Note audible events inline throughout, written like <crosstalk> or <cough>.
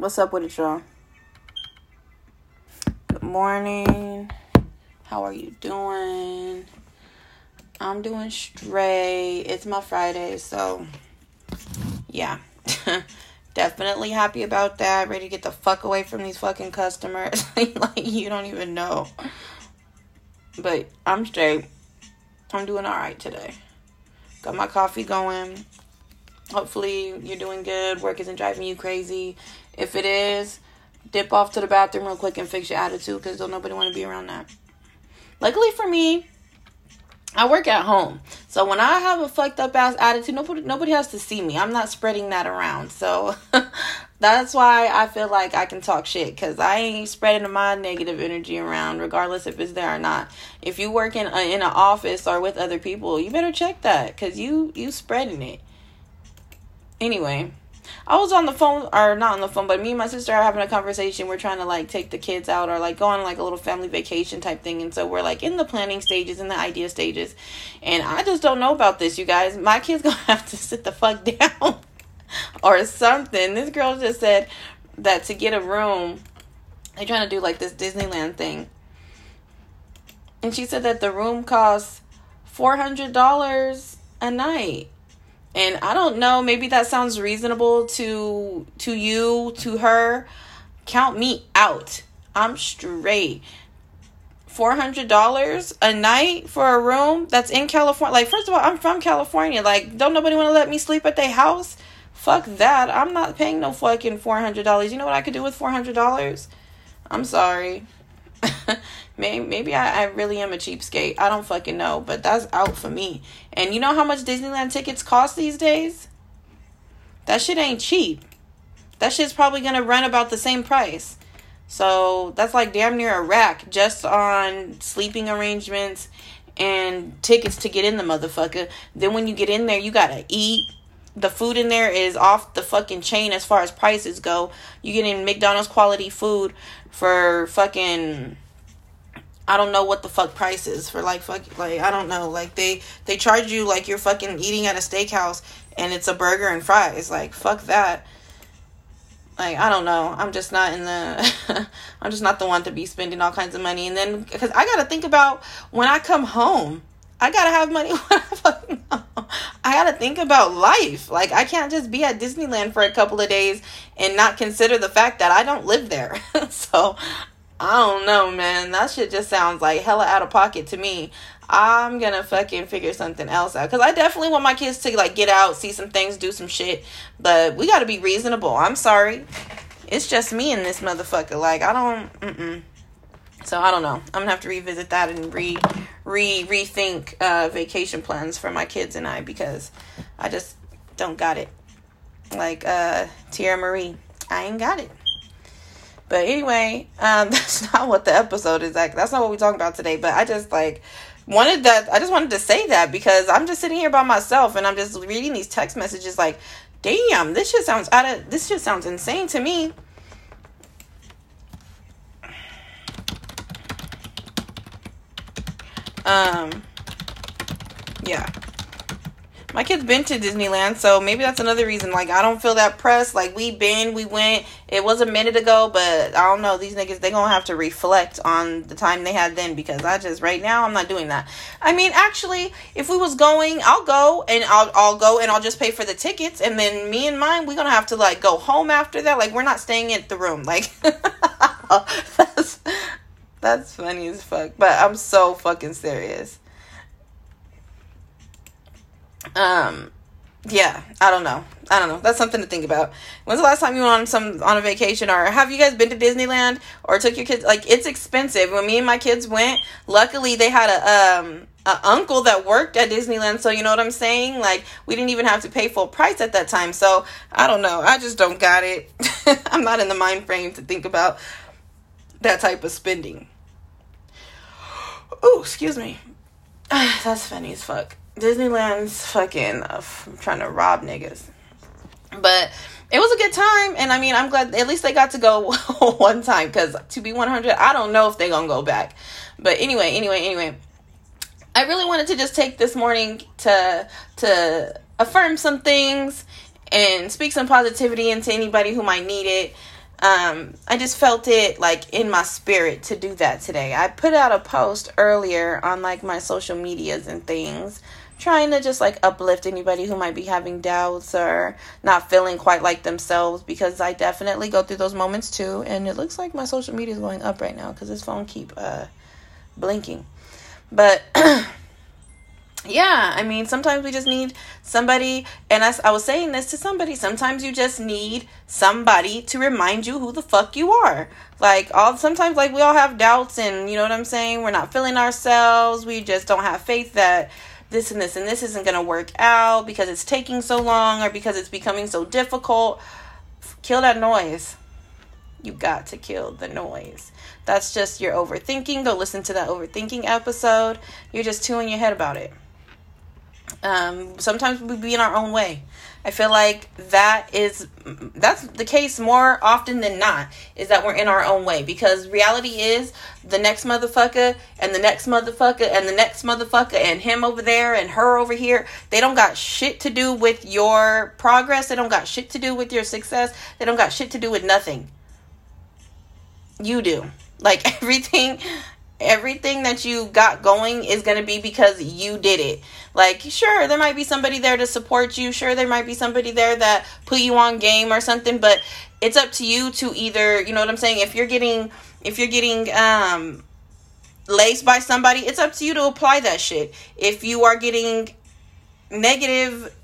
What's up with it, y'all? Good morning. How are you doing? I'm doing straight. It's my Friday, so yeah. <laughs> Definitely happy about that. Ready to get the fuck away from these fucking customers. <laughs> like, you don't even know. But I'm straight. I'm doing alright today. Got my coffee going. Hopefully, you're doing good. Work isn't driving you crazy. If it is, dip off to the bathroom real quick and fix your attitude because don't nobody want to be around that. Luckily for me, I work at home. So when I have a fucked up ass attitude, nobody nobody has to see me. I'm not spreading that around. So <laughs> that's why I feel like I can talk shit cuz I ain't spreading my negative energy around regardless if it's there or not. If you work in a, in an office or with other people, you better check that cuz you you spreading it. Anyway, I was on the phone, or not on the phone, but me and my sister are having a conversation. We're trying to like take the kids out or like go on like a little family vacation type thing. And so we're like in the planning stages, in the idea stages. And I just don't know about this, you guys. My kid's <laughs> gonna have to sit the fuck down <laughs> or something. This girl just said that to get a room, they're trying to do like this Disneyland thing. And she said that the room costs $400 a night and i don't know maybe that sounds reasonable to to you to her. Count me out. I'm straight. $400 a night for a room that's in california like first of all i'm from california. Like don't nobody want to let me sleep at their house? Fuck that. I'm not paying no fucking $400 you know what i could do with $400 i'm sorry. <laughs> Maybe maybe I, I really am a cheapskate. I don't fucking know, but that's out for me. And you know how much Disneyland tickets cost these days? That shit ain't cheap. That shit's probably gonna run about the same price. So that's like damn near a rack just on sleeping arrangements and tickets to get in the motherfucker. Then when you get in there, you gotta eat. The food in there is off the fucking chain as far as prices go. You get in McDonald's quality food for fucking I don't know what the fuck price is for like fuck like I don't know. Like they they charge you like you're fucking eating at a steakhouse and it's a burger and fries. Like fuck that. Like I don't know. I'm just not in the <laughs> I'm just not the one to be spending all kinds of money. And then because I gotta think about when I come home I gotta have money <laughs> I. I gotta think about life. Like I can't just be at Disneyland for a couple of days and not consider the fact that I don't live there. <laughs> So I don't know, man. That shit just sounds like hella out of pocket to me. I'm gonna fucking figure something else out. Cause I definitely want my kids to like get out, see some things, do some shit. But we gotta be reasonable. I'm sorry. It's just me and this motherfucker. Like I don't mm-mm. So I don't know. I'm gonna have to revisit that and re re rethink uh vacation plans for my kids and I because I just don't got it. Like uh Tierra Marie. I ain't got it. But anyway, um, <laughs> that's not what the episode is like. That's not what we're talking about today. But I just like wanted that. I just wanted to say that because I'm just sitting here by myself and I'm just reading these text messages. Like, damn, this shit sounds out of. This shit sounds insane to me. Um. Yeah my kid's been to Disneyland, so maybe that's another reason. Like, I don't feel that pressed. Like, we been, we went. It was a minute ago, but I don't know. These niggas, they gonna have to reflect on the time they had then because I just right now I'm not doing that. I mean, actually, if we was going, I'll go and I'll I'll go and I'll just pay for the tickets, and then me and mine, we gonna have to like go home after that. Like, we're not staying at the room. Like, <laughs> that's that's funny as fuck. But I'm so fucking serious um yeah i don't know. I don't know. That's something to think about. When's the last time you went on some on a vacation? Or have you guys been to disneyland? Or took your kids like it's expensive. When me and my kids went luckily they had a um a uncle that worked at disneyland. So you know what i'm saying? Like we didn't even have to pay full price at that time. So i don't know. I just don't got it. <laughs> I'm not in the mind frame to think about that type of spending. Oh excuse me. <sighs> That's funny as fuck Disneyland's fucking uh, trying to rob niggas. But it was a good time, and I mean, I'm glad at least they got to go <laughs> one time. Because to be 100, I don't know if they're gonna go back. But anyway, anyway, anyway, I really wanted to just take this morning to to affirm some things and speak some positivity into anybody who might need it. um, I just felt it like in my spirit to do that today. I put out a post earlier on like my social medias and things, trying to just like uplift anybody who might be having doubts or not feeling quite like themselves because I definitely go through those moments too. And it looks like my social media is going up right now because this phone keep uh, blinking. But <clears throat> yeah, I mean, sometimes we just need somebody, and I, I was saying this to somebody. Sometimes you just need somebody to remind you who the fuck you are. Like all sometimes, like we all have doubts, and you know what I'm saying. We're not feeling ourselves. We just don't have faith that this and this and this isn't gonna work out because it's taking so long or because it's becoming so difficult. Kill that noise. You got to kill the noise. That's just your overthinking. Go listen to that overthinking episode. You're just too in your head about it. Um, sometimes we be in our own way. I feel like that is that's the case more often than not is that we're in our own way. Because reality is the next motherfucker and the next motherfucker and the next motherfucker and him over there and her over here they don't got shit to do with your progress. They don't got shit to do with your success. They don't got shit to do with nothing. You do. Like <laughs> everything everything that you got going is going to be because you did it. Like, sure, there might be somebody there to support you. Sure, there might be somebody there that put you on game or something, but it's up to you to either, you know what I'm saying? If you're getting if you're getting um laced by somebody, it's up to you to apply that shit. If you are getting negative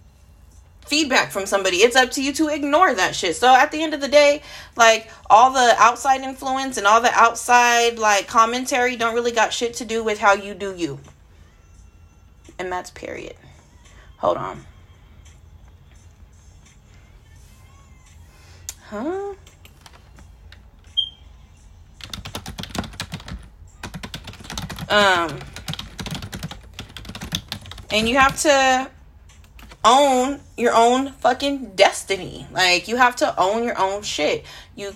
feedback from somebody. It's up to you to ignore that shit. So at the end of the day, like all the outside influence and all the outside like commentary don't really got shit to do with how you do you. And that's period. Hold on. Huh? Um and you have to own your own fucking destiny. Like you have to own your own shit. You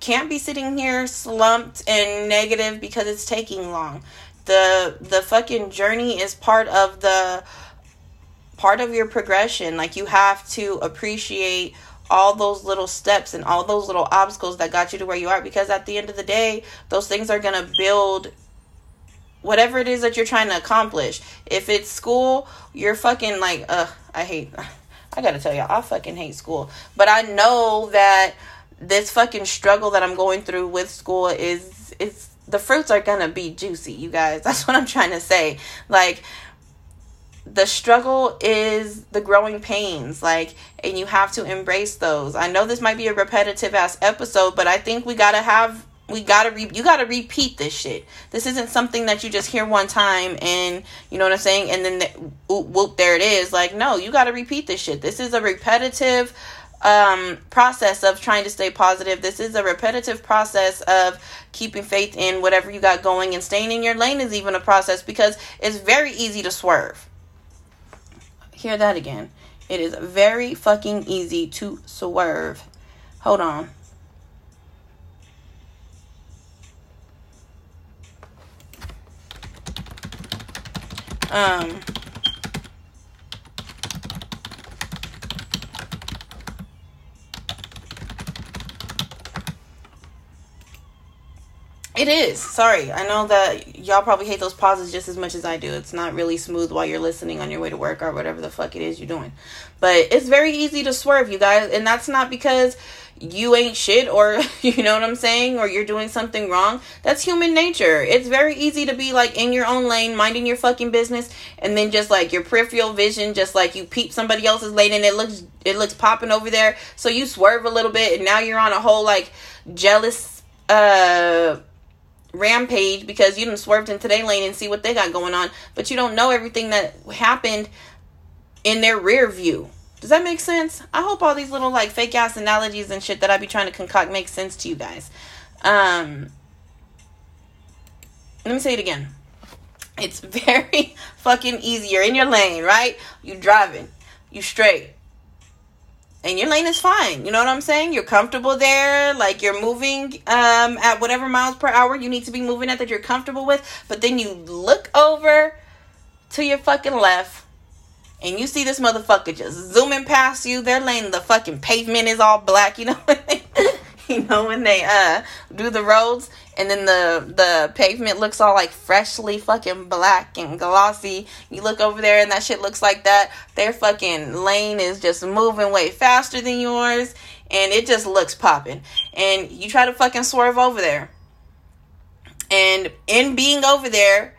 can't be sitting here slumped and negative because it's taking long. The the fucking journey is part of the part of your progression. Like you have to appreciate all those little steps and all those little obstacles that got you to where you are because at the end of the day, those things are going to build whatever it is that you're trying to accomplish. If it's school, you're fucking like, uh, I hate, <sighs> I gotta tell y'all, I fucking hate school. But I know that this fucking struggle that I'm going through with school is, is, the fruits are gonna be juicy, you guys. <laughs> That's what I'm trying to say. Like, the struggle is the growing pains like and you have to embrace those i know this might be a repetitive ass episode but i think we gotta have we gotta re- you gotta repeat this shit. This isn't something that you just hear one time and you know what I'm saying, and then the, whoop, there it is. Like no, you gotta repeat this shit. This is a repetitive um process of trying to stay positive. This is a repetitive process of keeping faith in whatever you got going and staying in your lane is even a process because it's very easy to swerve. Hear that again. It is very fucking easy to swerve. Hold on. Um, It is. Sorry. I know that y'all probably hate those pauses just as much as I do. It's not really smooth while you're listening on your way to work or whatever the fuck it is you're doing. But it's very easy to swerve, you guys. And that's not because you ain't shit or <laughs> you know what I'm saying or you're doing something wrong. That's human nature. It's very easy to be like in your own lane, minding your fucking business and then just like your peripheral vision just like you peep somebody else's lane and it looks it looks popping over there. So you swerve a little bit and now you're on a whole like jealous uh rampage because you didn't swerved into their lane and see what they got going on, but you don't know everything that happened in their rear view. Does that make sense? I hope all these little like fake ass analogies and shit that I be trying to concoct make sense to you guys. Um let me say it again. It's <laughs> very fucking easy. You're in your lane, right? You driving. You straight. And your lane is fine. You know what I'm saying? You're comfortable there. Like you're moving um at whatever miles per hour you need to be moving at that you're comfortable with. But then you look over to your fucking left and you see this motherfucker just zooming past you, their lane, the fucking pavement is all black, you know? <laughs> You know when they uh do the roads. And then the the pavement looks all like freshly fucking black and glossy. You look over there and that shit looks like that. Their fucking lane is just moving way faster than yours. And it just looks popping and you try to fucking swerve over there. And in being over there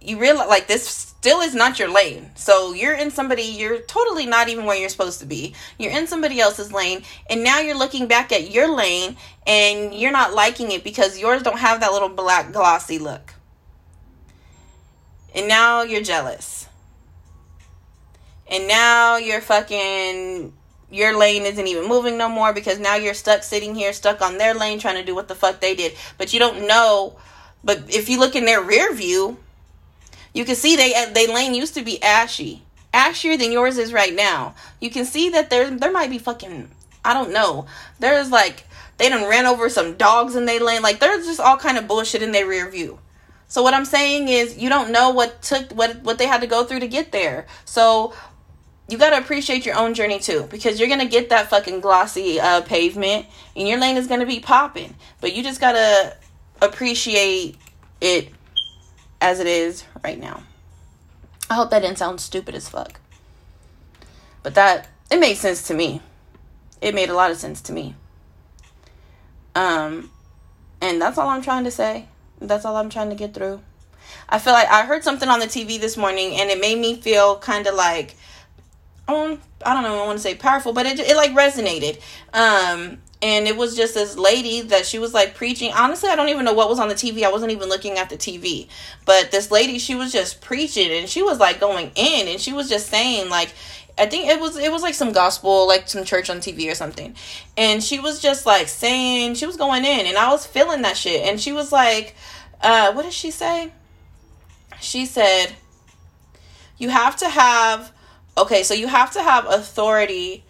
you realize like this still is not your lane. So you're in somebody, you're totally not even where you're supposed to be. You're in somebody else's lane, and now you're looking back at your lane and you're not liking it because yours don't have that little black glossy look. And now you're jealous. And now you're fucking your lane isn't even moving no more because now you're stuck sitting here stuck on their lane trying to do what the fuck they did. But you don't know but if you look in their rear view, you can see they they lane used to be ashy, ashier than yours is right now. You can see that there there might be fucking I don't know. There's like they done ran over some dogs in their lane. Like there's just all kind of bullshit in their rear view. So what I'm saying is you don't know what took what what they had to go through to get there. So you got to appreciate your own journey too because you're going to get that fucking glossy uh, pavement and your lane is going to be popping. But you just got to appreciate it as it is right now. I hope that didn't sound stupid as fuck. But that it made sense to me. It made a lot of sense to me. Um and that's all I'm trying to say. That's all I'm trying to get through. I feel like I heard something on the TV this morning and it made me feel kind of like um, I don't know, I want to say powerful, but it it like resonated. Um and it was just this lady that she was like preaching. Honestly i don't even know what was on the tv i wasn't even looking at the tv but this lady she was just preaching and she was like going in and she was just saying like i think it was it was like some gospel like some church on tv or something. And she was just like saying she was going in and i was feeling that shit. And she was like uh what did she say? She said you have to have okay so you have to have authority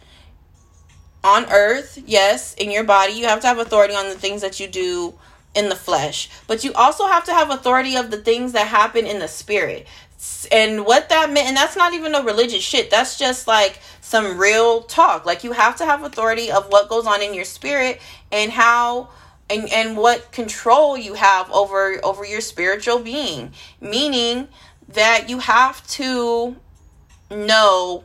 on earth, yes, in your body, you have to have authority on the things that you do in the flesh, but you also have to have authority of the things that happen in the spirit. And what that meant, and that's not even a religious shit, that's just like some real talk. Like you have to have authority of what goes on in your spirit and how and, and what control you have over over your spiritual being meaning that you have to know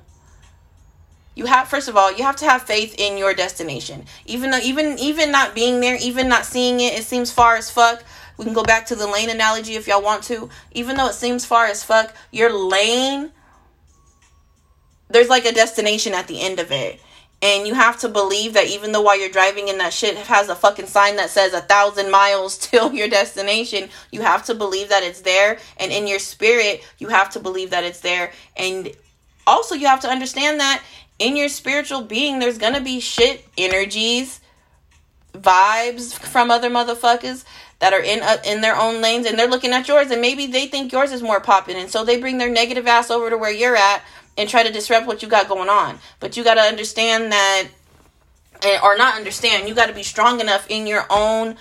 you have first of all you have to have faith in your destination. Even though even even not being there even not seeing it it seems far as fuck. We can go back to the lane analogy if y'all want to. Even though it seems far as fuck your lane there's like a destination at the end of it. And you have to believe that even though while you're driving in that shit has a fucking sign that says a thousand miles <laughs> till your destination you have to believe that it's there. And in your spirit you have to believe that it's there. And also you have to understand that in your spiritual being, there's gonna be shit energies, vibes from other motherfuckers that are in uh, in their own lanes, and they're looking at yours, and maybe they think yours is more popping, and so they bring their negative ass over to where you're at and try to disrupt what you got going on. But you got to understand that, or not understand, you got to be strong enough in your own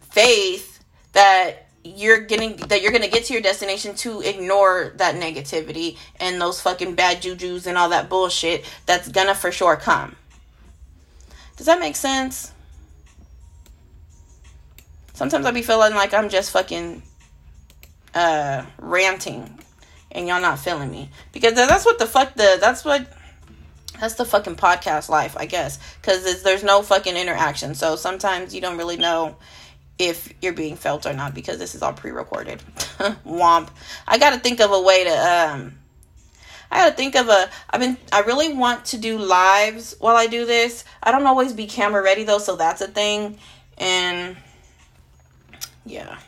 faith that you're getting that you're gonna get to your destination to ignore that negativity and those fucking bad juju's and all that bullshit that's gonna for sure come. Does that make sense? Sometimes I be feeling like I'm just fucking uh ranting and y'all not feeling me. Because that's what the fuck the that's what that's the fucking podcast life, I guess. Because there's no fucking interaction. So sometimes you don't really know if you're being felt or not because this is all pre-recorded. <laughs> Womp. I got to think of a way to um I got to think of a I've been I really want to do lives while I do this. I don't always be camera ready though, so that's a thing. And yeah.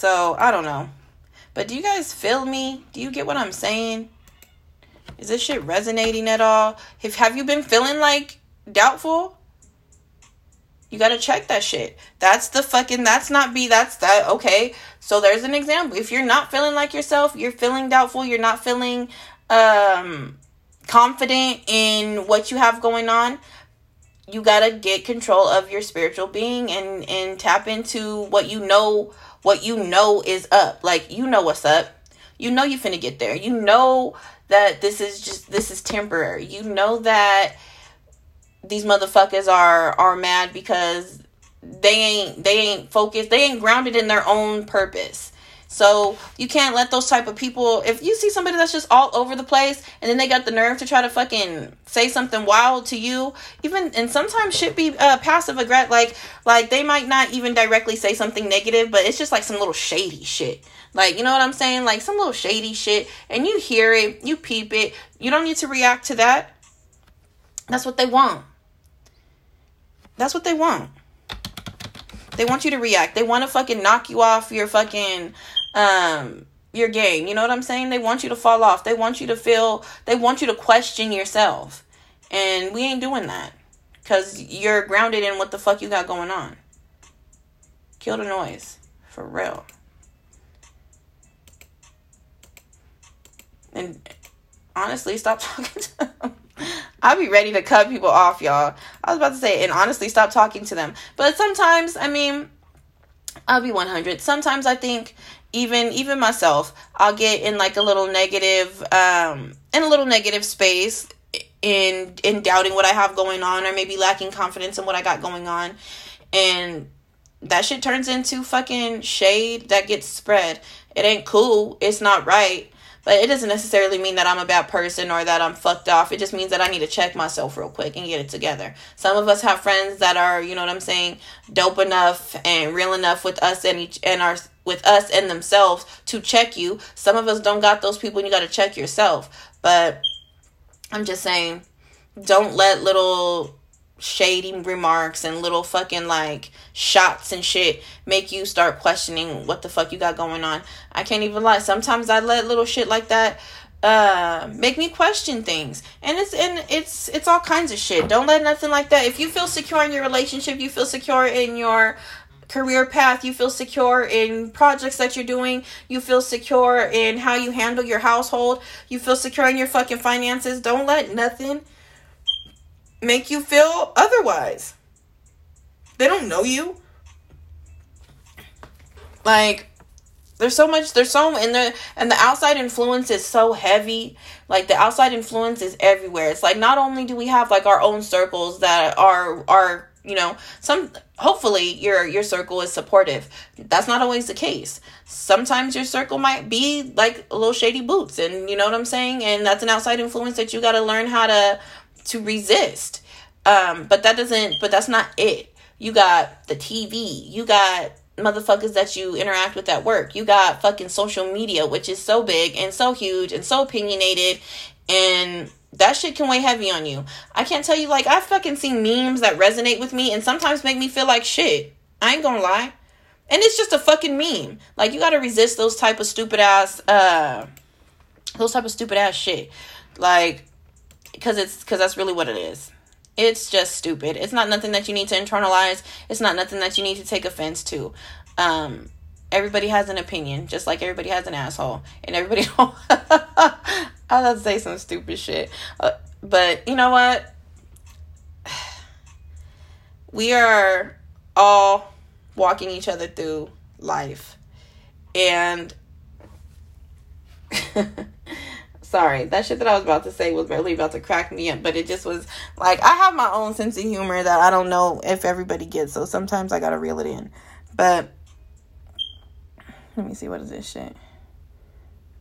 So, I don't know. But do you guys feel me? Do you get what I'm saying? Is this shit resonating at all? If have you been feeling like doubtful? You got to check that shit. That's the fucking, that's not be, that's that, okay. So there's an example. If you're not feeling like yourself, you're feeling doubtful, you're not feeling um, confident in what you have going on, you got to get control of your spiritual being and, and tap into what you know, what you know is up. Like, you know what's up. You know you finna get there. You know that this is just, this is temporary. You know that these motherfuckers are are mad because they ain't they ain't focused they ain't grounded in their own purpose. So you can't let those type of people if you see somebody that's just all over the place and then they got the nerve to try to fucking say something wild to you even and sometimes should be uh, passive aggressive like like they might not even directly say something negative but it's just like some little shady shit. Like you know what i'm saying? Like some little shady shit and you hear it you peep it you don't need to react to that. That's what they want that's what they want they want you to react. They want to fucking knock you off your fucking um your game. You know what I'm saying? They want you to fall off. They want you to feel they want you to question yourself. And we ain't doing that cuz you're grounded in what the fuck you got going on. Kill the noise. For real. And honestly, stop <laughs> talking to them. I'll be ready to cut people off, y'all. I was about to say, and honestly, stop talking to them. But sometimes, I mean, I'll be 100. Sometimes I think even even myself, I'll get in like a little negative, um, in a little negative space in in doubting what I have going on, or maybe lacking confidence in what I got going on, and that shit turns into fucking shade that gets spread. It ain't cool. It's not right. But it doesn't necessarily mean that I'm a bad person or that I'm fucked off. It just means that I need to check myself real quick and get it together. Some of us have friends that are, you know what I'm saying, dope enough and real enough with us and each and our with us and themselves to check you. Some of us don't got those people and you got to check yourself. But I'm just saying don't let little shady remarks and little fucking like shots and shit make you start questioning what the fuck you got going on. I can't even lie. Sometimes I let little shit like that uh make me question things and it's and it's it's all kinds of shit don't let nothing like that if you feel secure in your relationship you feel secure in your career path you feel secure in projects that you're doing you feel secure in how you handle your household you feel secure in your fucking finances don't let nothing make you feel otherwise. They don't know you. Like there's so much there's so and the and the outside influence is so heavy. Like the outside influence is everywhere. It's like not only do we have like our own circles that are are you know some hopefully your your circle is supportive. That's not always the case. Sometimes your circle might be like a little shady boots and you know what i'm saying? And that's an outside influence that you got to learn how to to resist. Um, but that doesn't, but that's not it. You got the TV, you got motherfuckers that you interact with at work, you got fucking social media, which is so big and so huge and so opinionated, and that shit can weigh heavy on you. I can't tell you, like, I've fucking seen memes that resonate with me and sometimes make me feel like shit. I ain't gonna lie. And it's just a fucking meme. Like, you gotta resist those type of stupid ass, uh, those type of stupid ass shit. Like, because it's because that's really what it is. It's just stupid. It's not nothing that you need to internalize. It's not nothing that you need to take offense to. Um everybody has an opinion just like everybody has an asshole and everybody <laughs> i will say some stupid shit. Uh, but you know what? <sighs> We are all walking each other through life. And <laughs> sorry that shit that i was about to say was really about to crack me up but it just was like i have my own sense of humor that i don't know if everybody gets so sometimes i gotta reel it in. But let me see what is this shit?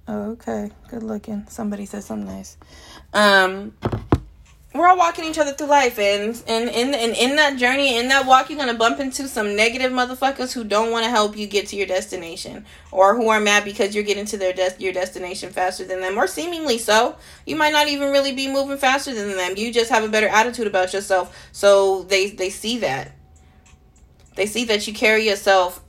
Okay good looking. Somebody said something nice. Um we're all walking each other through life and and in and in that journey in that walk you're gonna bump into some negative motherfuckers who don't want to help you get to your destination or who are mad because you're getting to their des- your destination faster than them or seemingly so. You might not even really be moving faster than them. You just have a better attitude about yourself. So they they see that. They see that you carry yourself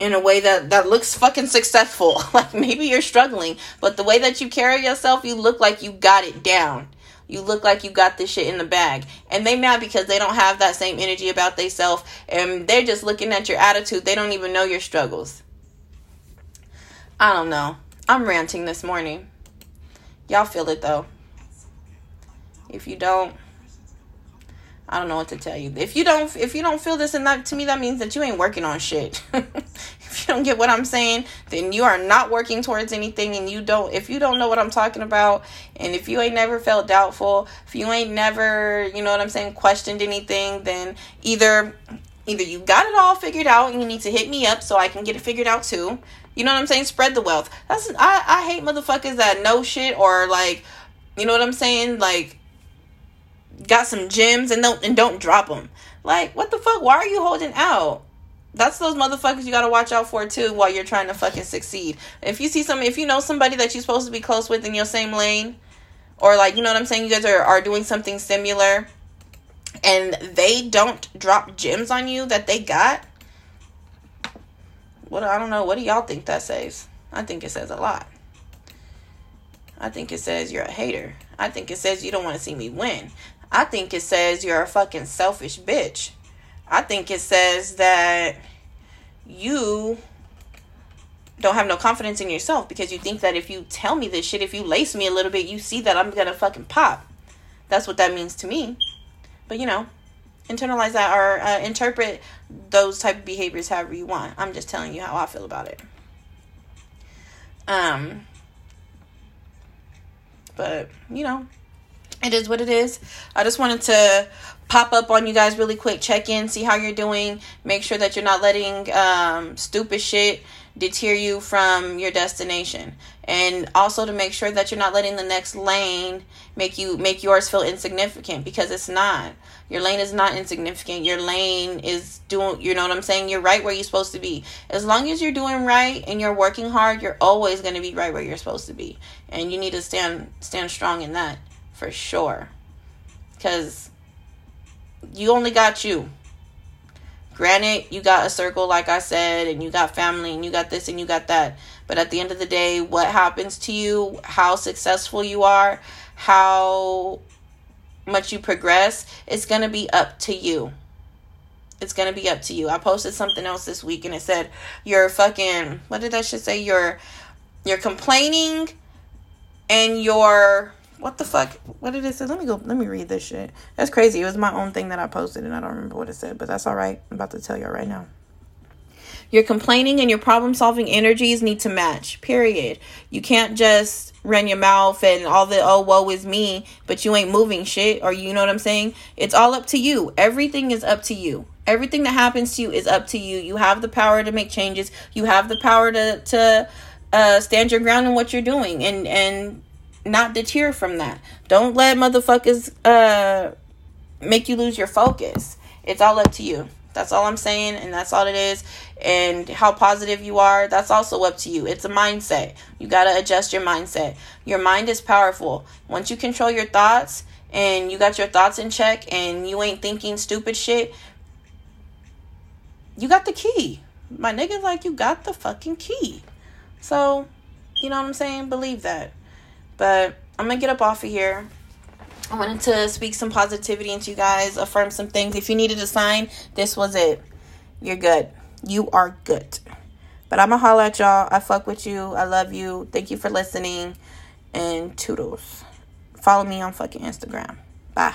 in a way that that looks fucking successful. <laughs> Like maybe you're struggling but the way that you carry yourself you look like you got it down you look like you got this shit in the bag. And they mad because they don't have that same energy about themselves and they're just looking at your attitude. They don't even know your struggles. I don't know. I'm ranting this morning. Y'all feel it though. If you don't, I don't know what to tell you. If you don't if you don't feel this that to me that means that you ain't working on shit. <laughs> you don't get what I'm saying, then you are not working towards anything and you don't if you don't know what I'm talking about and if you ain't never felt doubtful, if you ain't never, you know what I'm saying, questioned anything, then either either you got it all figured out and you need to hit me up so I can get it figured out too. You know what I'm saying? Spread the wealth. That's I I hate motherfuckers that know shit or like, you know what I'm saying? Like got some gems and don't and don't drop them. Like, what the fuck? Why are you holding out? That's those motherfuckers you gotta watch out for too while you're trying to fucking succeed. If you see some, if you know somebody that you're supposed to be close with in your same lane, or like, you know what I'm saying, you guys are, are doing something similar, and they don't drop gems on you that they got, what I don't know, what do y'all think that says? I think it says a lot. I think it says you're a hater. I think it says you don't want to see me win. I think it says you're a fucking selfish bitch. I think it says that you don't have no confidence in yourself because you think that if you tell me this shit, if you lace me a little bit, you see that I'm gonna fucking pop. That's what that means to me. But you know, internalize that or uh, interpret those type of behaviors however you want. I'm just telling you how I feel about it. Um, but you know, it is what it is. I just wanted to pop up on you guys really quick, check in, see how you're doing, make sure that you're not letting um, stupid shit deter you from your destination. And also to make sure that you're not letting the next lane make you make yours feel insignificant because it's not. Your lane is not insignificant. Your lane is doing you know what i'm saying? You're right where you're supposed to be. As long as you're doing right and you're working hard you're always going to be right where you're supposed to be. And you need to stand stand strong in that for sure. Because you only got you. Granted, you got a circle, like I said, and you got family, and you got this, and you got that. But at the end of the day, what happens to you, how successful you are, how much you progress, it's going to be up to you. It's going to be up to you. I posted something else this week and it said, You're fucking, what did I shit say? You're, you're complaining and you're what the fuck? What did it say? Let me go. Let me read this shit. That's crazy. It was my own thing that I posted, and I don't remember what it said, but that's all right. I'm about to tell you right now. Your complaining and your problem solving energies need to match. Period. You can't just run your mouth and all the oh woe is me, but you ain't moving shit. Or you know what I'm saying? It's all up to you. Everything is up to you. Everything that happens to you is up to you. You have the power to make changes. You have the power to to uh, stand your ground in what you're doing and and not deter from that. Don't let motherfuckers uh make you lose your focus. It's all up to you. That's all I'm saying, and that's all it is. And how positive you are, that's also up to you. It's a mindset. You got to adjust your mindset. Your mind is powerful. Once you control your thoughts and you got your thoughts in check and you ain't thinking stupid shit, you got the key. My nigga's like, you got the fucking key. So, you know what I'm saying? Believe that. But I'm gonna get up off of here. I wanted to speak some positivity into you guys, affirm some things. If you needed a sign, this was it. You're good. You are good. But I'm gonna holler at y'all. I fuck with you. I love you. Thank you for listening. And toodles. Follow me on fucking Instagram. Bye.